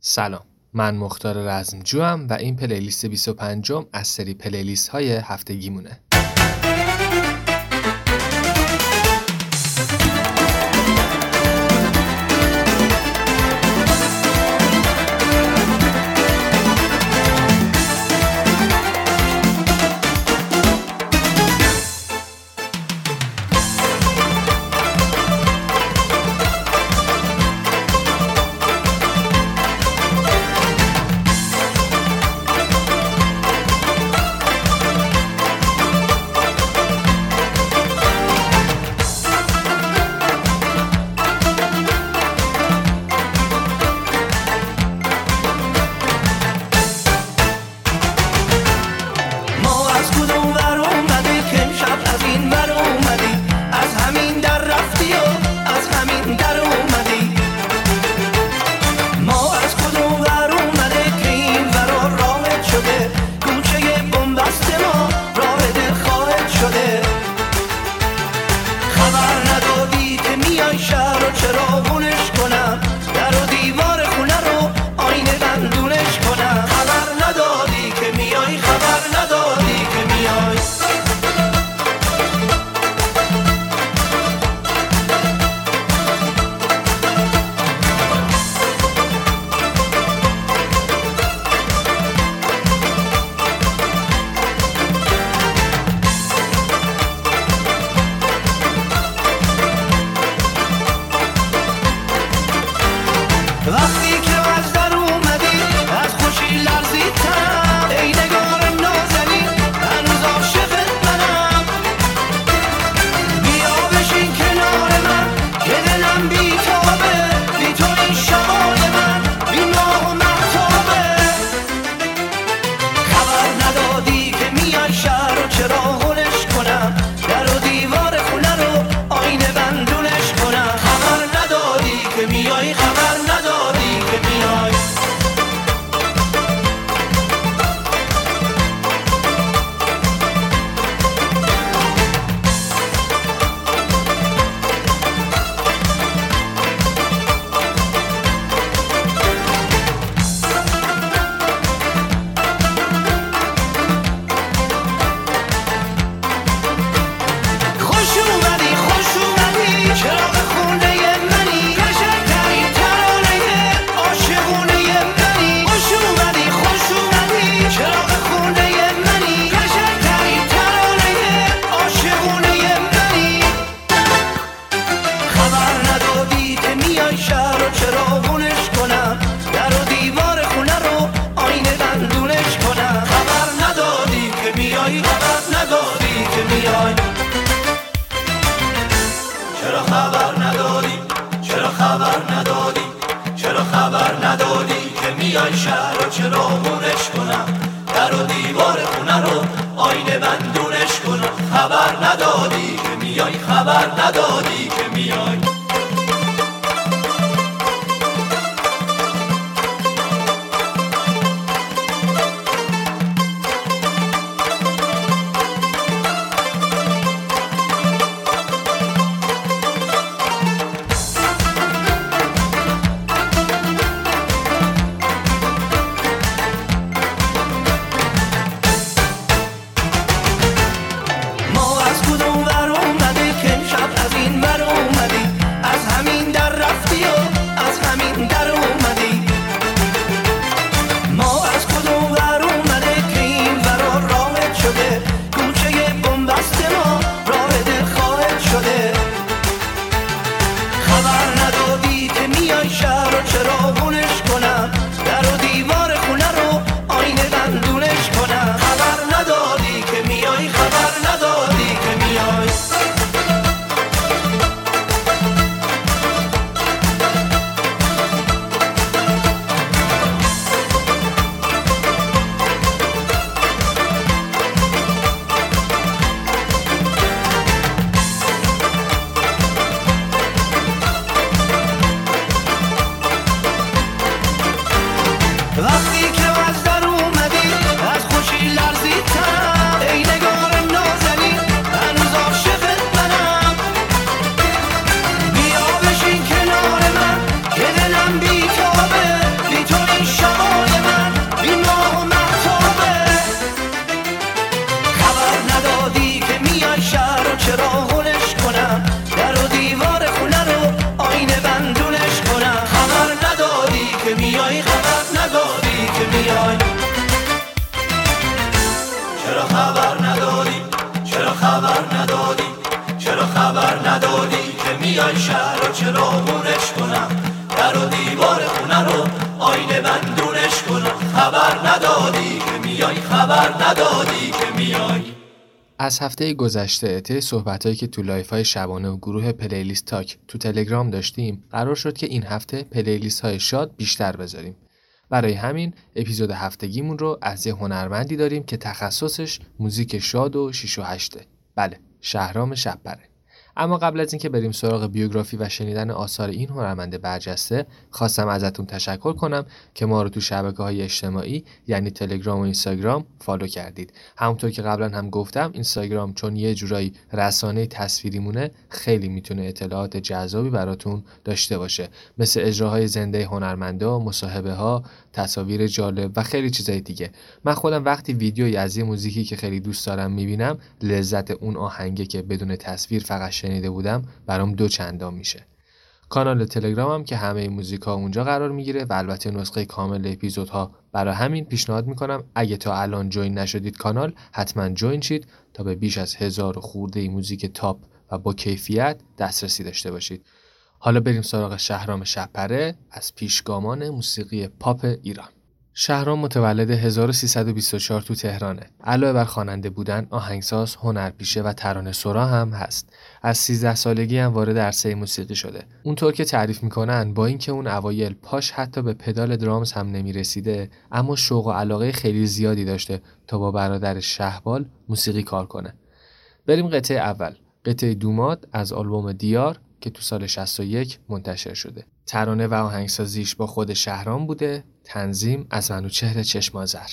سلام. من مختار رزمجو و این پلیلیست 25 از سری پلیلیست های هفتگیمونه. خبر ندادی که میای. خبر ندادی که میای. از هفته گذشته طی صحبتهایی که تو live های شبانه و گروه playlist talk تو تلگرام داشتیم قرار شد که این هفته playlist های شاد بیشتر بذاریم. برای همین اپیزود هفتگیمون رو از یه هنرمندی داریم که تخصصش موزیک شاد و شیش و هشته. بله شهرام شب پره. اما قبل از اینکه بریم سراغ بیوگرافی و شنیدن آثار این هنرمند برجسته خواستم ازتون تشکر کنم که ما رو تو شبکه های اجتماعی یعنی تلگرام و اینستاگرام فالو کردید. همونطور که قبلا هم گفتم اینستاگرام چون یه جورایی رسانه تصویری مونه خیلی می‌تونه اطلاعات جذابی براتون داشته باشه. مثل اجراهای زنده هنرمندا مصاحبه ها تصاویر جالب و خیلی چیزای دیگه. من خودم وقتی ویدیویی از یه موزیکی که خیلی دوست دارم می‌بینم لذت اون آهنگه که بدون تصویر فقط شنیده بودم برام دو چندان میشه. کانال تلگرامم که همه این موزیک ها اونجا قرار می‌گیره و البته نسخه کامل اپیزودها برای همین پیشنهاد می‌کنم. اگه تا الان join نشدید کانال حتما join شید تا به بیش از هزار خورده موزیک top و با کیفیت دسترسی داشته باشید. حالا بریم سراغ شهرام شب پره از پیشگامان موسیقی پاپ ایران شهرام متولد 1324 تو تهرانه. علاوه بر خواننده بودن، آهنگساز، هنرپیشه و ترانه سرا هم هست. از 13 سالگی هم وارد عرصه موسیقی شده. اونطور که تعریف می‌کنن با اینکه اون اوایل پاش حتی به پدال درامز هم نمی‌رسیده، اما شوق و علاقه خیلی زیادی داشته تا با برادر شهبال موسیقی کار کنه. بریم قطعه اول. قطعه دومات از آلبوم دیار که تو سال 61 منتشر شده. ترانه و آهنگسازیش با خود شهرام بوده تنظیم از منوچهر چشمازر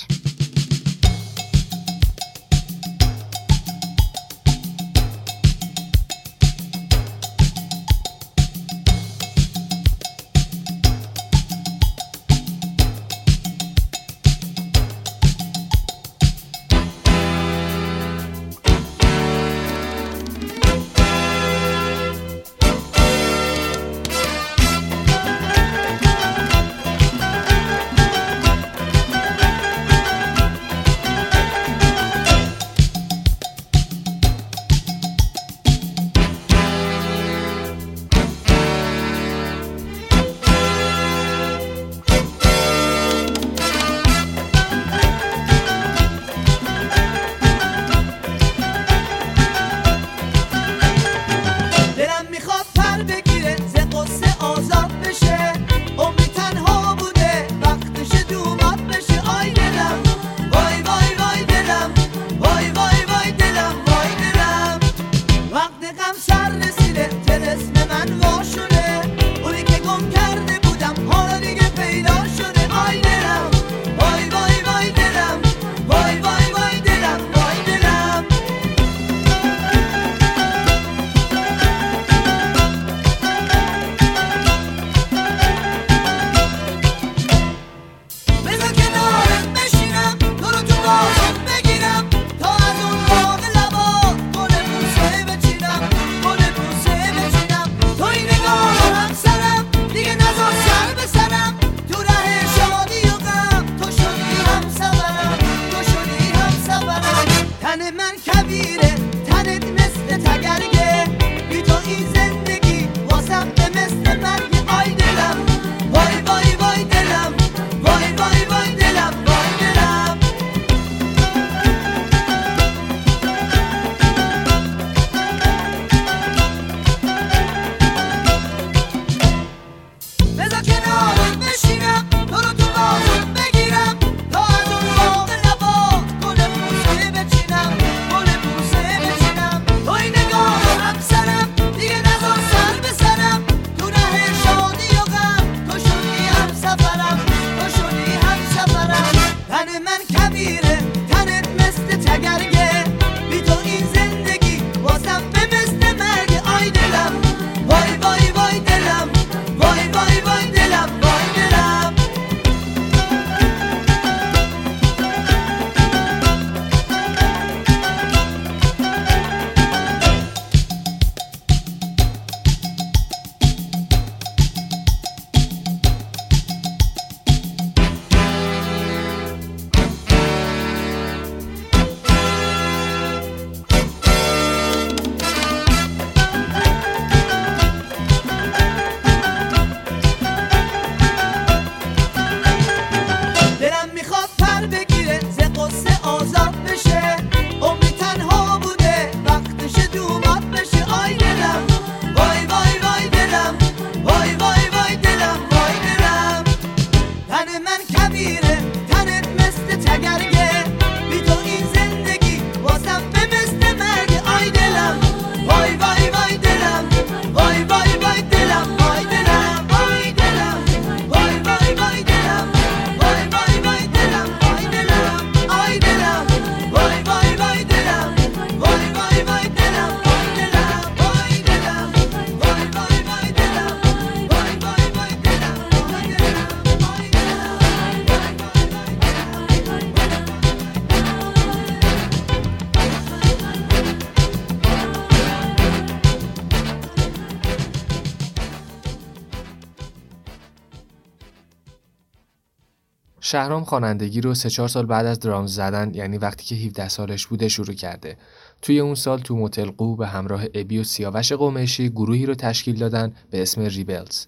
شهرام خوانندگی رو سه چهار سال بعد از درامز زدن یعنی وقتی که 17 سالش بوده شروع کرده. توی اون سال تو موتل قو به همراه ابی و سیاوش قمیشی گروهی رو تشکیل دادن به اسم ریبلز.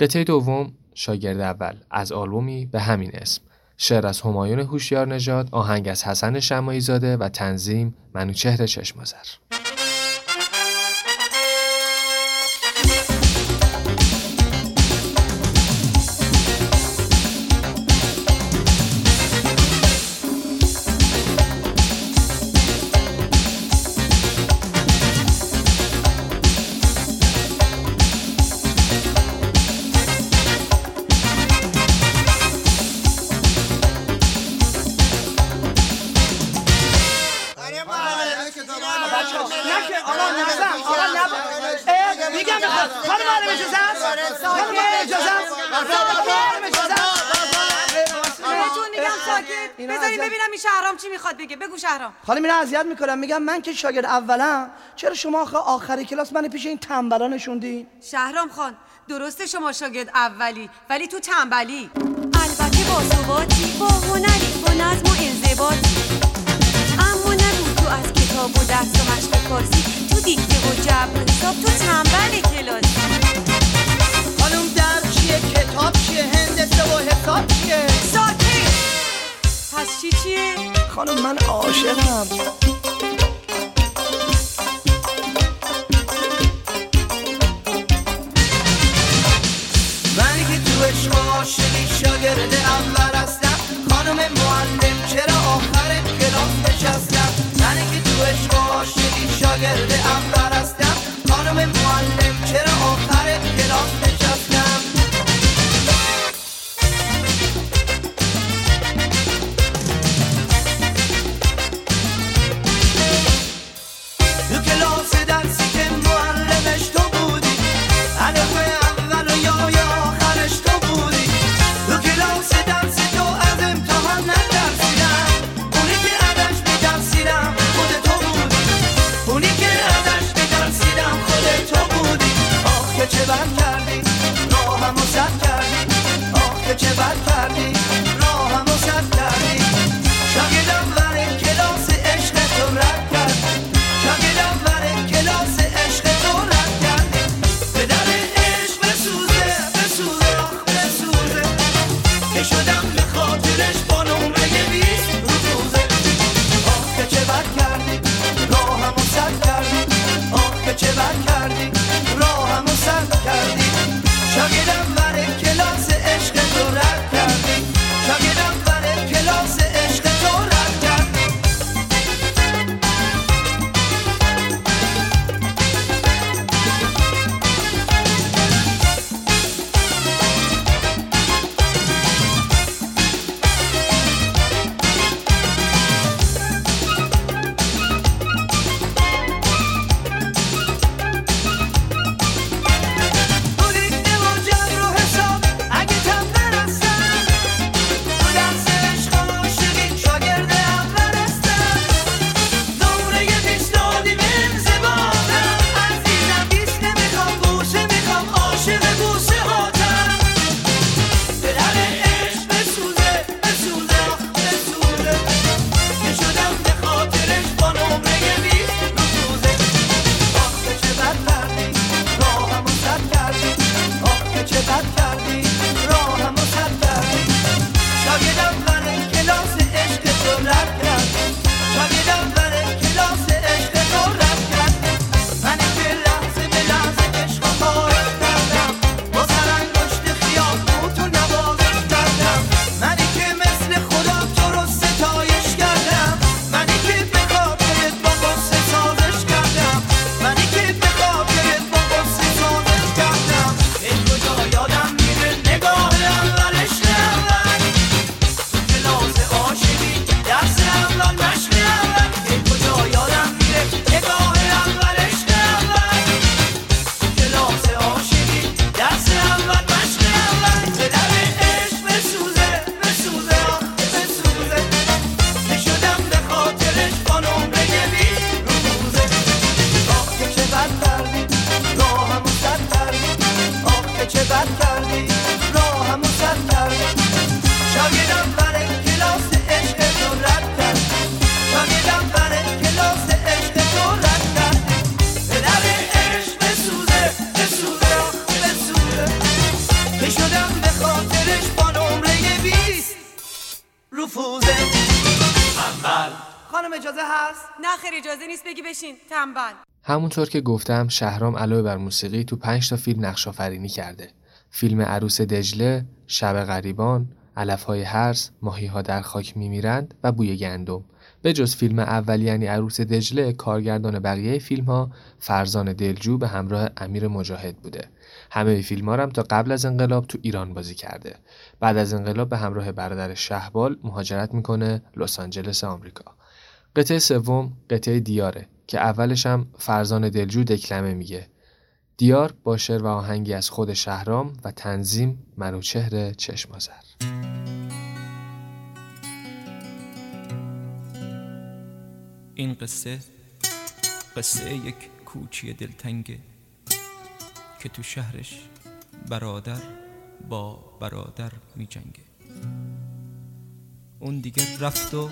قطعه دوم شاگرد اول از آلبومی به همین اسم. شعر از همایون هوشیار نژاد، آهنگ از حسن شمایی زاده و تنظیم منوچهر چشمازر. حالا میره اذیت می‌کنم میگم من که شاگرد اولم چرا شما آخه آخر کلاس من پیش این تنبلا نشوندین؟ شهرام خان درسته شما شاگرد اولی ولی تو تنبلی. البته با ثباتی با هنری با نظم و انضباطی. اما نگو تو از کتاب و درس و مشق فارسی تو دیکته و جبر حساب تو تنبل کلاسی. خانم در چیه؟ کتاب چیه؟ هندسه و حساب چیه؟ ساکت! پس چی چیه خانم من عاشقم. من که تو عشق عاشقی شاگرد اول هستم. خانم معلم چرا آخر کلاس نشستم؟ من که تو عشق عاشقی شاگرد اول هستم. خانم معلم چرا آخر کلاس همونطور که گفتم شهرام علاوه بر موسیقی تو پنج تا فیلم نقش آفرینی کرده. فیلم عروس دجله، شب غریبان، علفهای ماهی ماهیها در خاک میمیرند و بوی گندم. به جز فیلم اول یعنی عروس دجله کارگردان بقیه فیلم ها فرزان دلجو به همراه امیر مجاهد بوده. همه فیلم ها هم تا قبل از انقلاب تو ایران بازی کرده. بعد از انقلاب به همراه برادر شهبال مهاجرت می‌کنه لس آنجلس آمریکا. قطعه سوم قطعه دیاره که اولش هم فرزان دلجو دکلمه میگه. دیار با شعر و آهنگی از خود شهرام و تنظیم منوچهر چشمازر این قصه قصه یک کوچی دلتنگه که تو شهرش برادر با برادر می جنگه. اون دیگه رفت و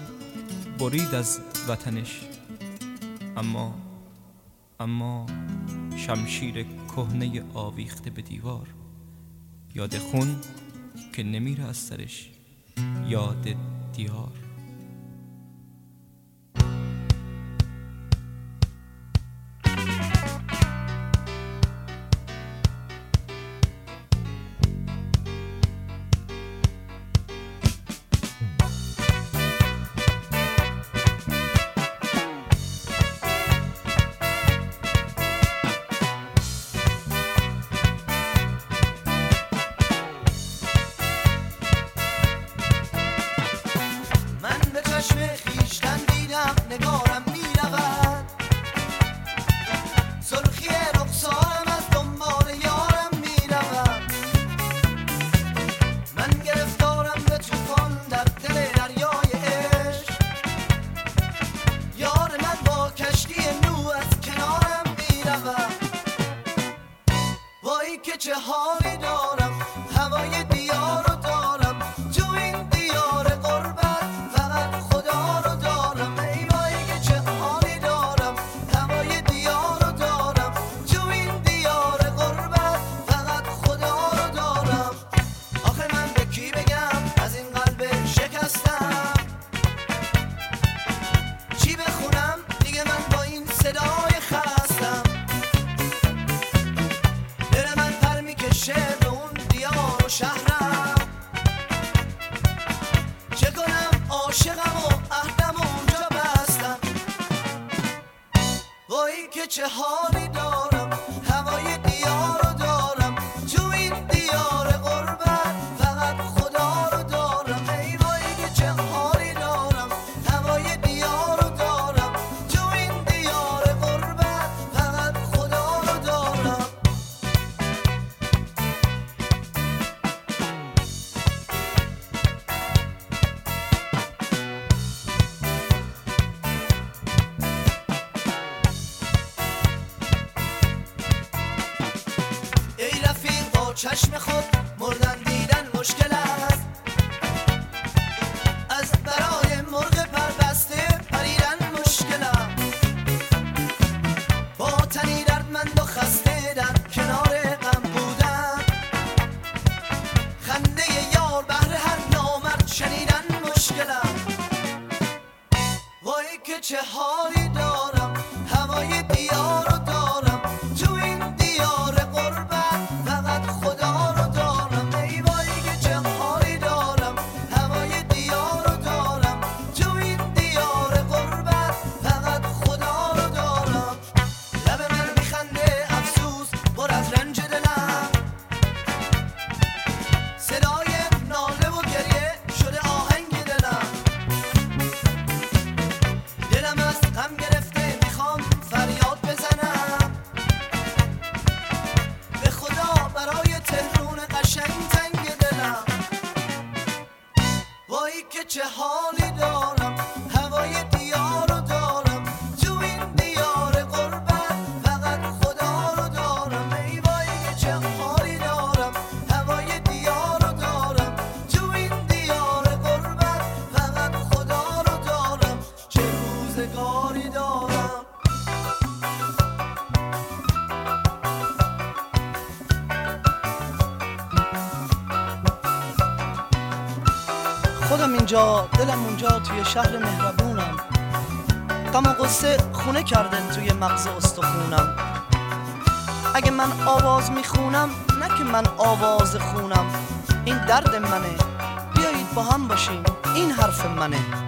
برید از وطنش. اما اما شمشیر کهنه آویخته به دیوار. یاد خون که نمیره از سرش. یاد دیار. your heart. چه حالی دارم؟ هوای دیارم توی شهر مهربونم. غم و قصه خونه کرده توی مغز استخونم. اگه من آواز می‌خونم نه که من آواز خونم. این درد منه. بیایید با هم باشیم. این حرف منه.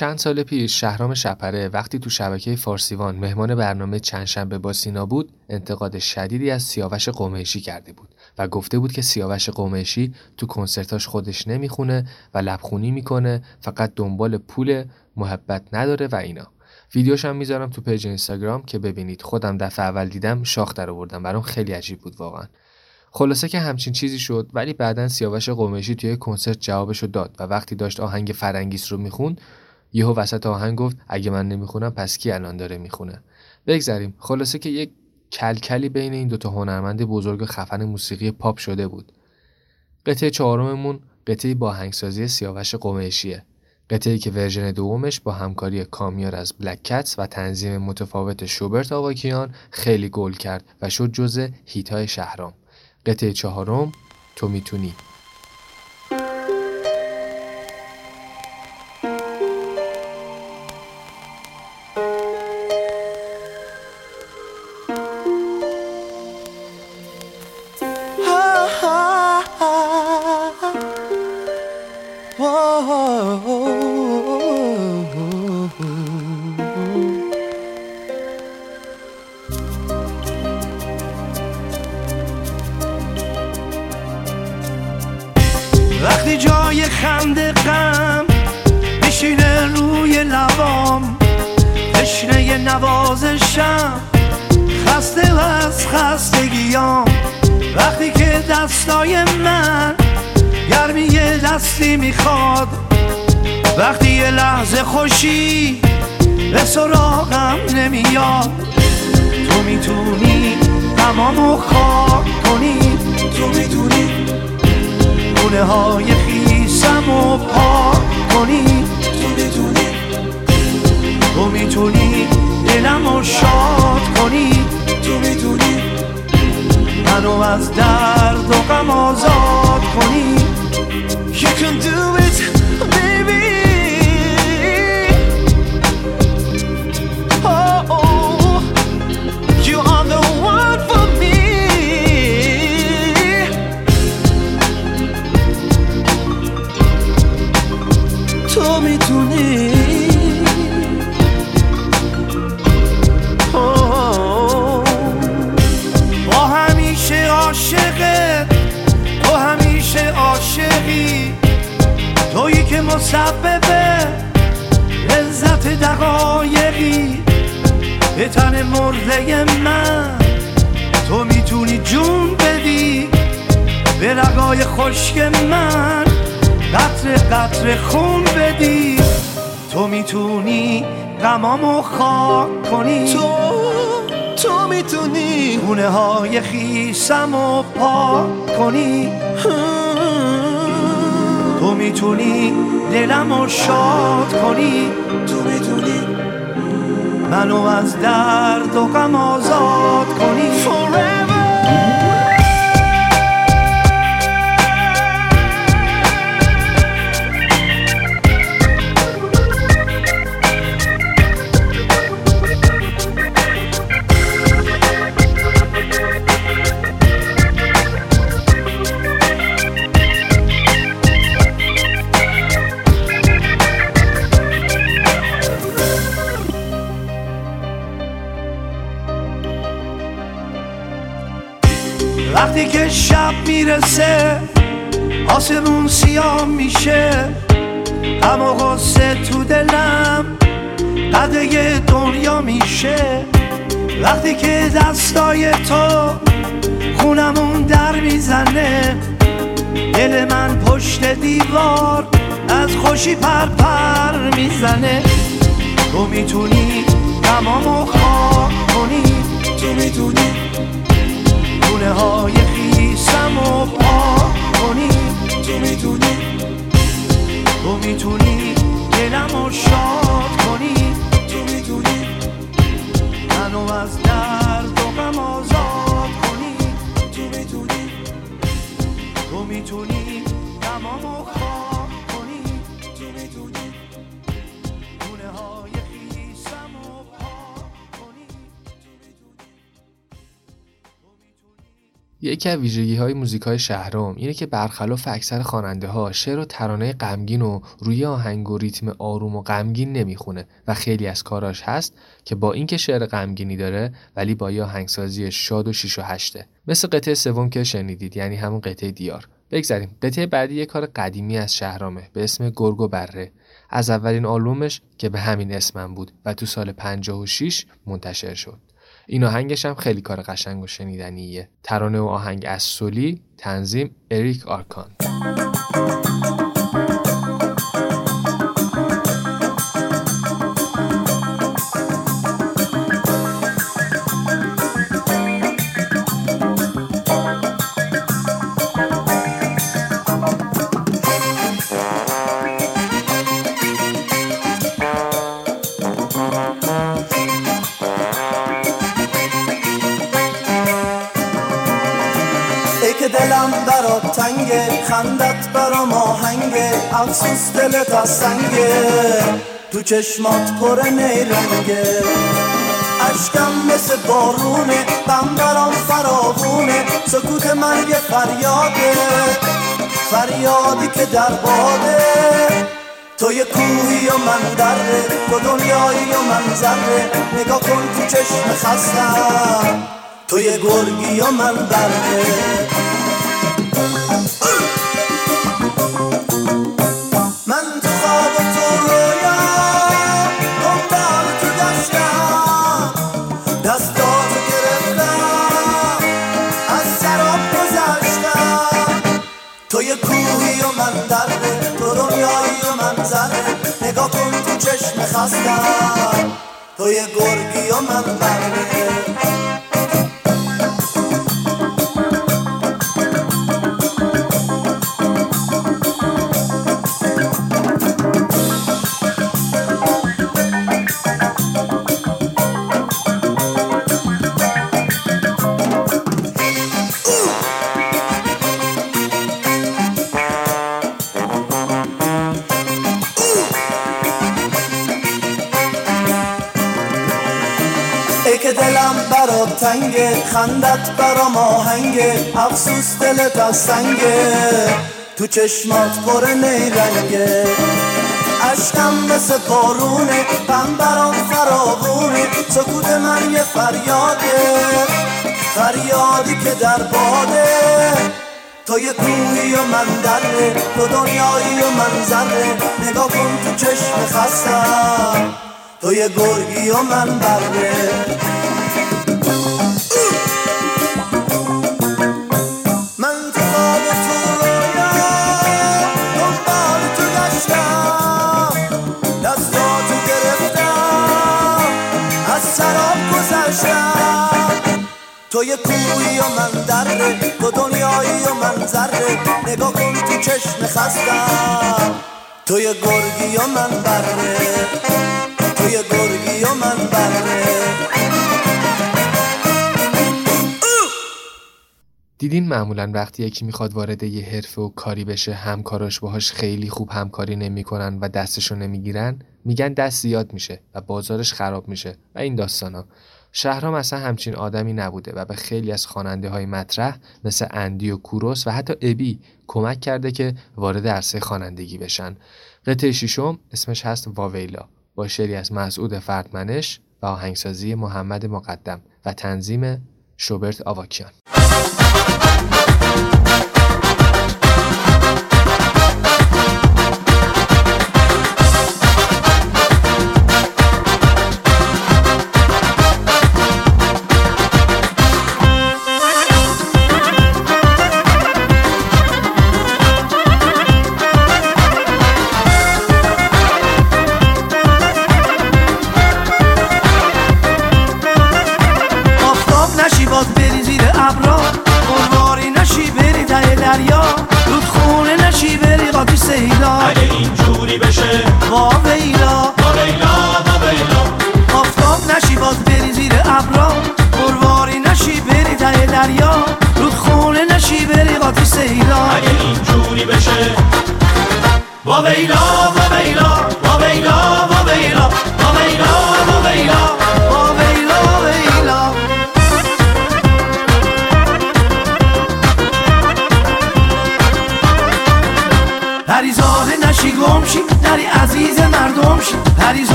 چند سال پیش شهرام شب پره وقتی تو شبکه فارسیوان مهمان برنامه چند شنبه با سینا بود انتقاد شدیدی از سیاوش قمیشی کرده بود و گفته بود که سیاوش قمیشی تو کنسرتاش خودش نمی‌خونه و لبخونی می‌کنه فقط دنبال پول محبت نداره و اینا. ویدیوش هم می‌ذارم تو page اینستاگرام که ببینید. خودم دفعه اول دیدم شاخ در آوردم. برام خیلی عجیب بود واقعا. خلاصه که همچین چیزی شد ولی بعدا سیاوش قمیشی توی کنسرت جوابشو داد و وقتی داشت آهنگ فرنگیس رو می‌خوند یهو وسط آهنگ گفت اگه من نمی‌خونم پس کی الان داره می‌خونه؟ بگذریم. خلاصه که یک کلکلی بین این دوتا هنرمند بزرگ خفن موسیقی پاپ شده بود. قطعه چهارممون قطعه با آهنگسازی سیاوش قمیشیه. قطعه که ورژن دومش با همکاری کامیار از Black Cats و تنظیم متفاوت شوبرت آواکیان خیلی گل کرد و شد جزء hit ای شهرام. قطعه چهارم تو می‌تونی. دستای من گرمی دستی می‌خواد. وقتی یه لحظه خوشی به سراغم نمیاد. تو می‌تونی تمامو خاک کنی. تو می‌تونی خونه های خیسم و پاک کنی. تو می‌تونی تو می‌تونی دلم شاد کنی. تو می‌تونی منو از درد و غم آزاد کنی You can do it مسببه لذت دقایقی. به تن مرده من تو می‌تونی جون بدی. به رگای خشک من قطر قطر خون بدی. تو می‌تونی غمامو خاک کنی. تو تو می‌تونی خونه های خیسم و پاک کنی. تو می‌تونی دلمو شاد کنی. تو می‌تونی. منو از درد و غم آزاد کنی. Forever. های موزیک شهرام اینه که برخلاف اکثر خواننده ها شعر و ترانه غمگین و روی آهنگ و ریتم آروم و غمگین نمی‌خونه و خیلی از کاراش هست که با اینکه شعر غمگینی داره ولی با یه آهنگسازی شاد و شیش و هشته. مثل قطعه سوم که شنیدید یعنی همون قطعه دیار. بگذاریم. قطعه بعدی یه کار قدیمی از شهرامه به اسم گرگ بره. از اولین آلبومش که به همین اسمم بود و تو سال 56 منتشر شد. این آهنگش هم خیلی کار قشنگ و شنیدنیه. ترانه و آهنگ از سولی تنظیم اریک آرکان افسوس دلت از سنگه تو چشمات پر نیرنگه اشکم مثل بارونه بم برام فراغونه سکوت من یه فریاده فریادی که در باده تو یه کوهی و من دره تو دنیایی و من ذره نگاه کن تو چشم خستم تو یه گرگی و من بره خستم. تو یه گرگی و من خندت برام آهنگه افسوس دلت از تو چشمات پر نیرنگه. عشقم مثل بارونه غم برام فراغونه. سکوت من یه فریاده. فریادی که در باده. تو یه کوهی و من دره تو دنیایی و من ذره نگاه کن تو چشم خستم. تو یه گرگی و من بره. کوی و من دره تو دنیایی و من ذره. نگاه کن تو چشم خستم. تو یه گرگی و من بره یه گرگی و من بره دیدین معمولا وقتی یکی می‌خواد وارد یه حرفه و کاری بشه همکاراش باهاش خیلی خوب همکاری نمی‌کنن و دستشو نمی‌گیرن؟ میگن دست زیاد میشه و بازارش خراب میشه و این داستانا. شهرام اصلا همچین آدمی نبوده و به خیلی از خواننده های مطرح مثل اندی و کوروس و حتی ابی کمک کرده که وارد عرصه خوانندگی بشن. قطعه ششم اسمش هست واویلا با شعری از مسعود فردمنش و آهنگسازی محمد مقدم و تنظیم شوبرت آواکیان.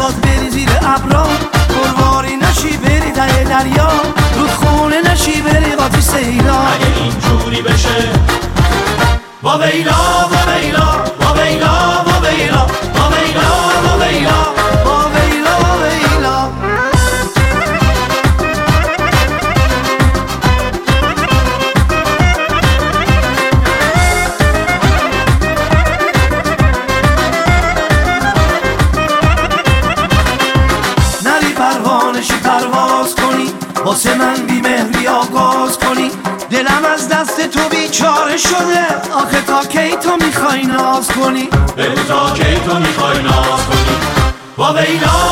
باز بری زیر ابرا. پرواری نشی بری ته دریا. رودخونه نشی بری قاطی سیلا اگه اینجوری بشه. با ویلا با ویلا. بیچاره شده. آخه تا کی تو می‌خوای ناز کنی؟ بگو تا کی تو می‌خوای ناز کنی؟ با ویلا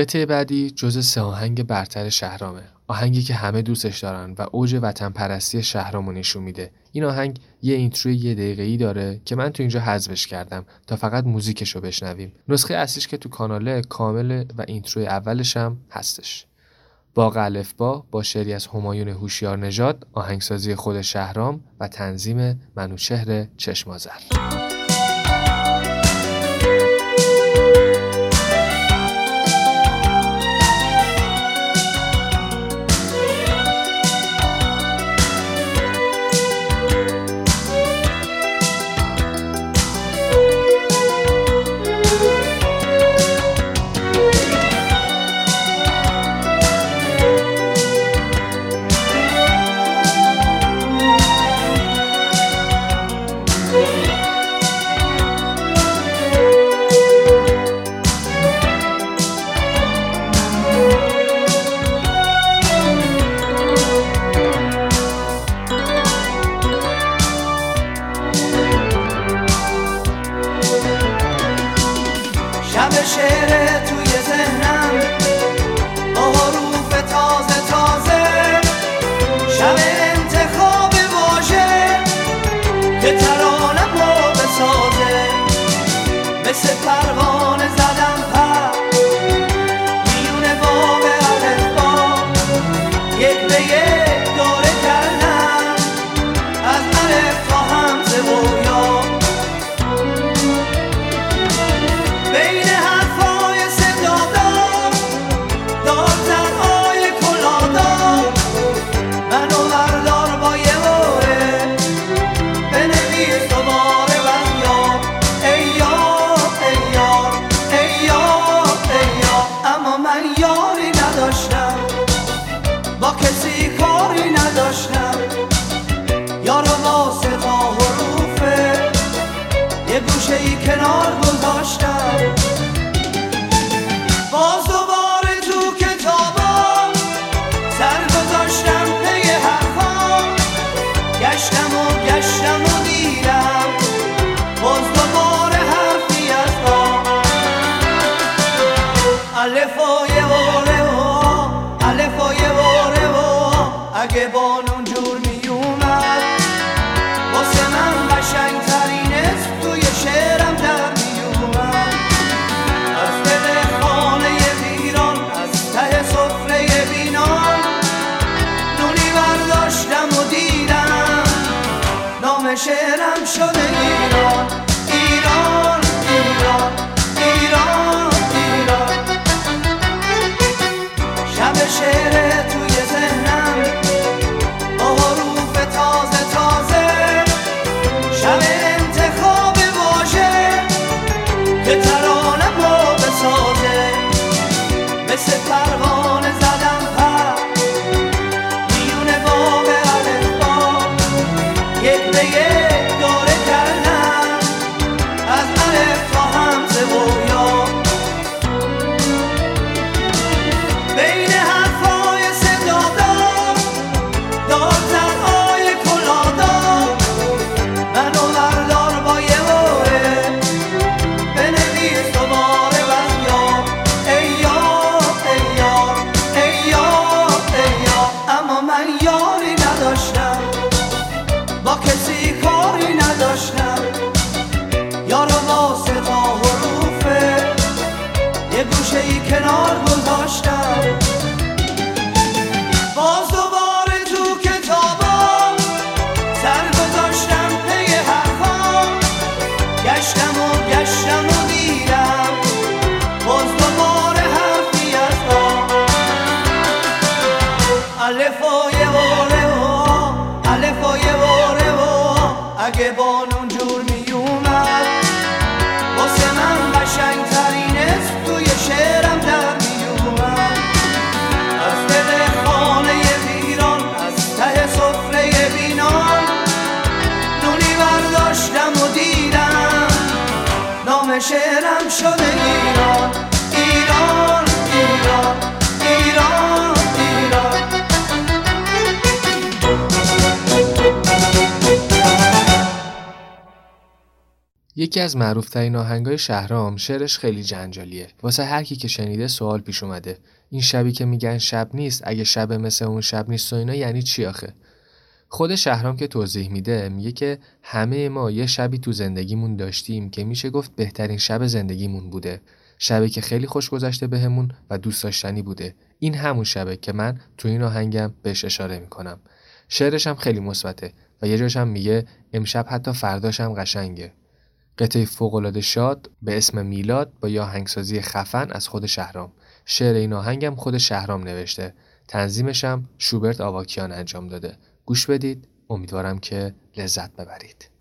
قطعه بعدی جز سه آهنگ برتر شهرامه. آهنگی که همه دوستش دارن و اوج وطن پرستی شهرامو نشون میده. این آهنگ یه اینتروی یه دقیقه ای داره که من تو اینجا حذفش کردم تا فقط موزیکش رو بشنویم. نسخه اصلیش که تو کاناله کامل و اینتروی اولش هم هستش. با الف با با شعری از همایون هوشیار نژاد آهنگسازی خود شهرام و تنظیم منوچهر چشمازر یکی از معروفترین آهنگای شهرام شعرش خیلی جنجالیه. واسه هر کی که شنیده سوال پیش اومده. این شبی که میگن شب نیست اگه شب مثل اون شب نیست و اینا یعنی چی آخه؟ خود شهرام که توضیح میده میگه که همه ما یه شبی تو زندگیمون داشتیم که میشه گفت بهترین شب زندگیمون بوده. شبی که خیلی خوش گذشته بهمون و دوست داشتنی بوده. این همون شبه که من تو این آهنگم بهش اشاره می‌کنم. شعرش هم خیلی مثبته و یه جاش هم میگه امشب حتی فرداش هم قشنگه. قطعه فوق‌العاده شاد به اسم میلاد با یه آهنگسازی خفن از خود شهرام. شعر این آهنگم خود شهرام نوشته. تنظیمش هم شوبرت آواکیان انجام داده. گوش بدید. امیدوارم که لذت ببرید.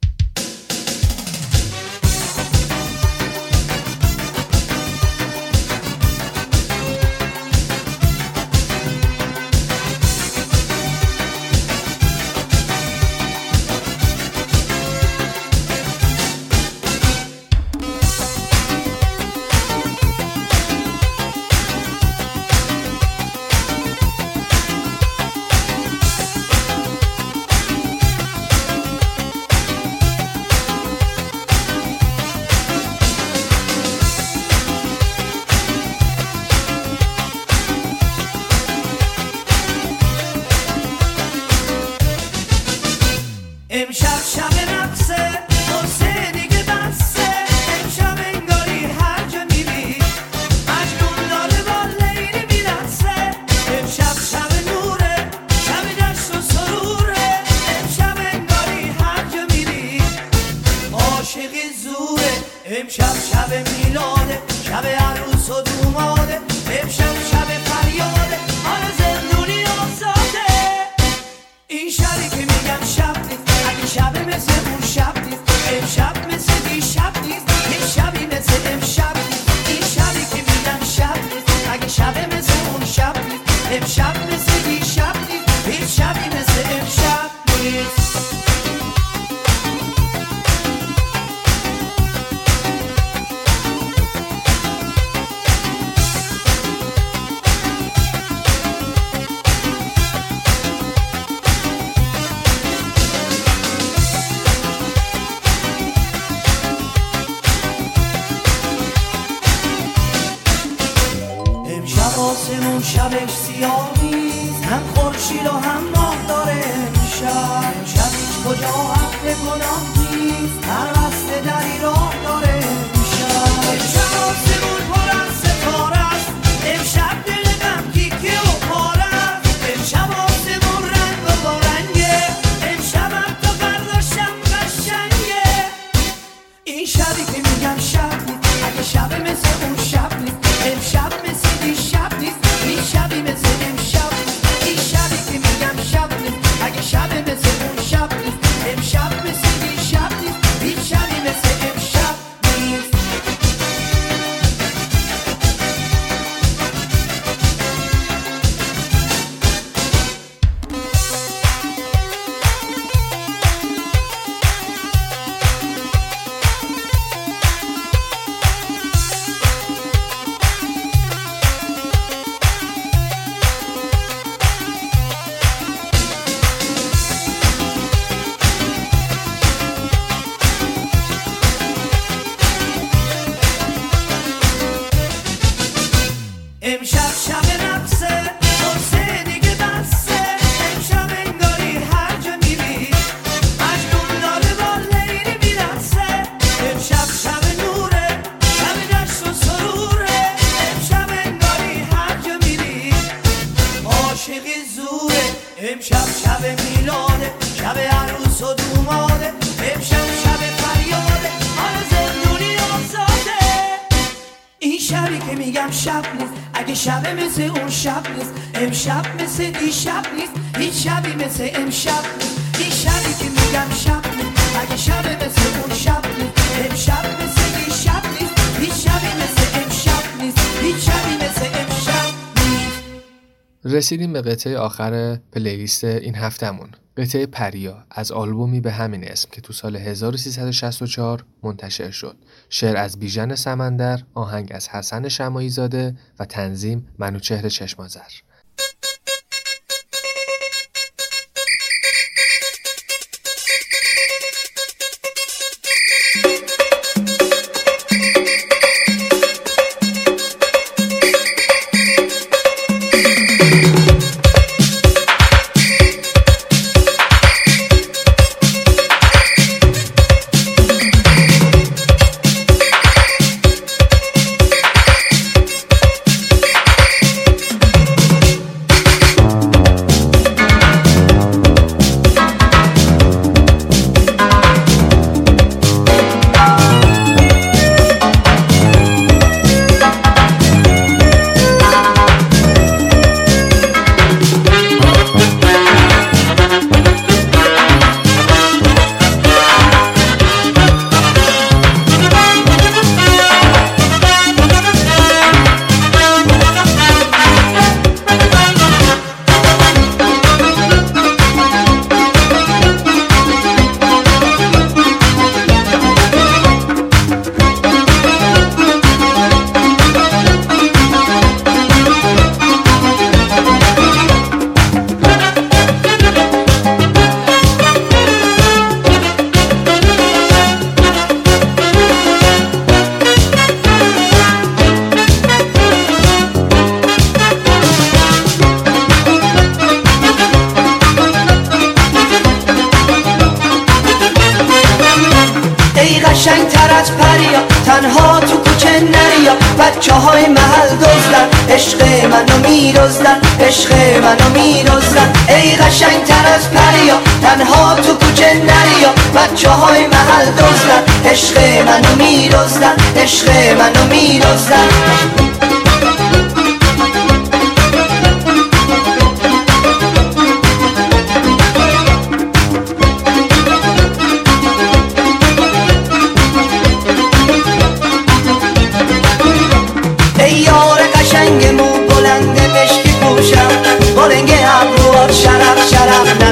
رسیدیم به قطعه آخر پلیلیست این هفتمون قطعه پریا از آلبومی به همین اسم که تو سال 1364 منتشر شد. شعر از بیژن سمندر آهنگ از حسن شمایی زاده و تنظیم منوچهر چشمازر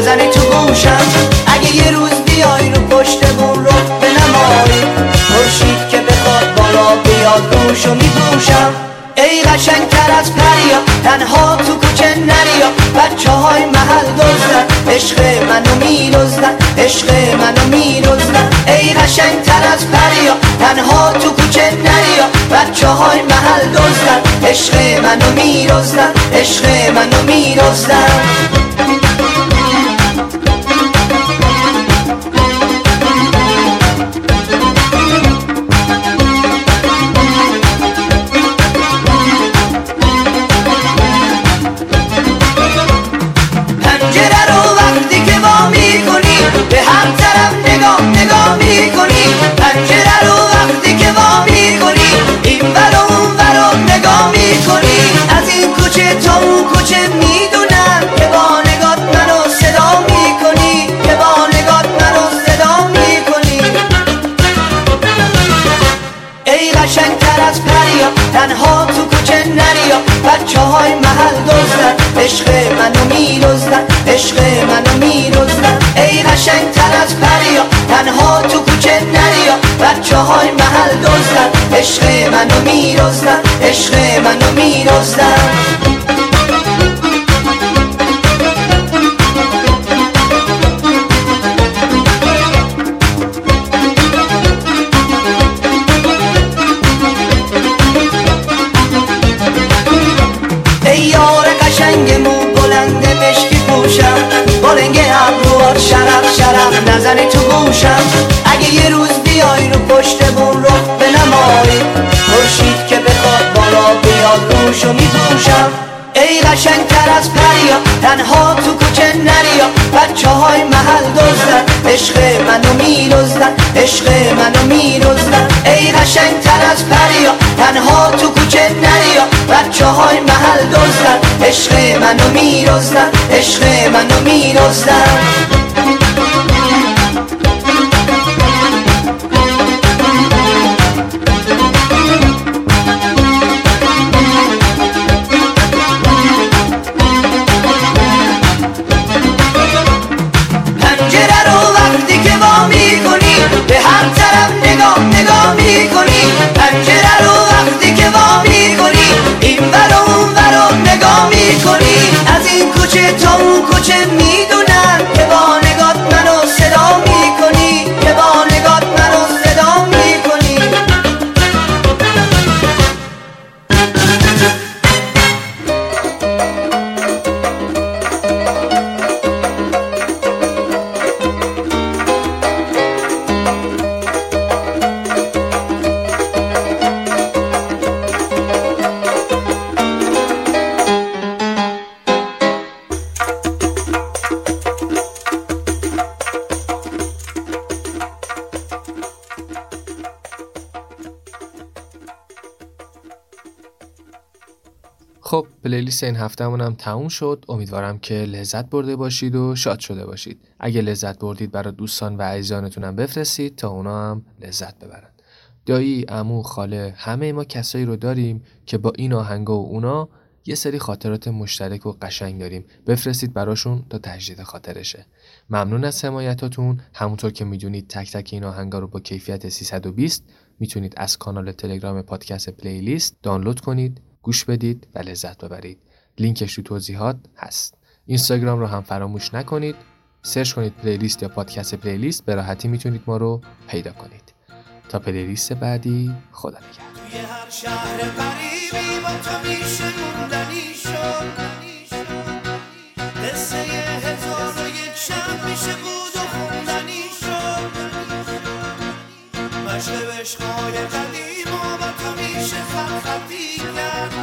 نزنی تو گوشم. اگه یه روز بیای رو پشت بون رو به نمایی خورشید که بخواد بالا بیاد روشو میپوشم. ای قشنگ تر از پریا تنها تو کوچه نریا. بچه های محل دزدن عشق منو میرزدن عشق منو میرزدن ای قشنگ تر از پریا تنها تو کوچه نریا. بچه های محل دزدن عشق منو میرزدن عشق منو میرزدن عشق منو میرزدن عشق منو میرزدن. ای قشنگ تر از پریا تنها تو کوچه نریا. بچه های محل دزدن عشق منو میرزدن عشق منو میرزدن ای قشنگ تر از پریا تنها تو کوچه نریا. بچه های محل دزدن عشق منو میرزدن عشق منو میرزدن خب پلیلیست این هفتهمون هم تموم شد. امیدوارم که لذت برده باشید و شاد شده باشید. اگه لذت بردید برای دوستان و عزیزانتون بفرستید تا اونا هم لذت ببرن. دایی، امو، خاله همه ما کسایی رو داریم که با این آهنگا و اونا یه سری خاطرات مشترک و قشنگ داریم. بفرستید براشون تا تجدید خاطرشه. ممنون از حمایتاتون. همونطور که می‌دونید تک تک این آهنگا رو با کیفیت 320 می‌تونید از کانال تلگرام پادکست playlist دانلود کنید. گوش بدید و لذت ببرید. لینکش تو توضیحات هست. اینستاگرام رو هم فراموش نکنید. search کنید playlist یا پادکست playlist به راحتی می‌تونید ما رو پیدا کنید. تا playlist بعدی خدا نگهدار. تو میشه خط خطی کرد.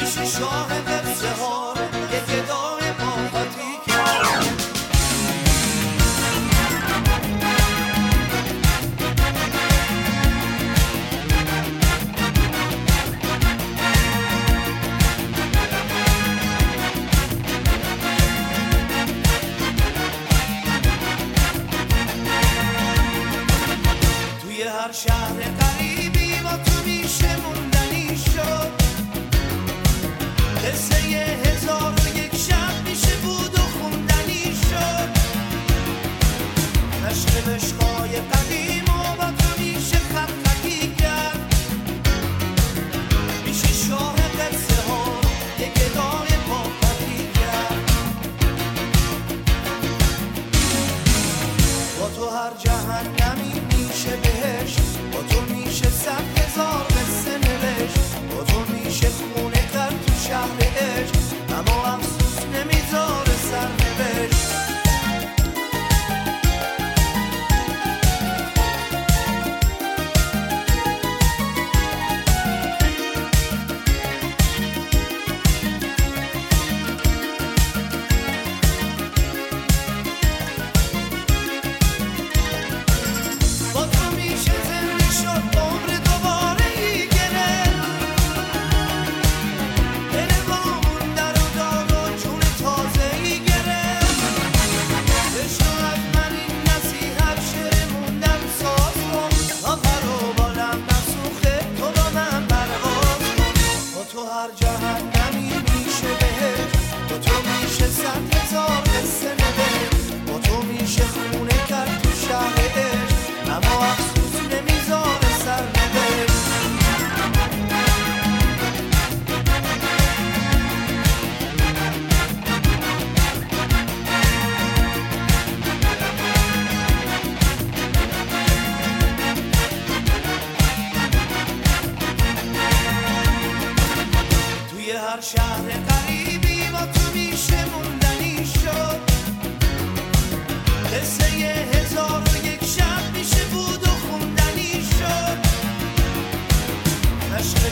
میشه شاه قصه ها یک ادای پاپاتی کرد. هر شهر عشقای قدیم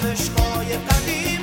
مشقای قدیم.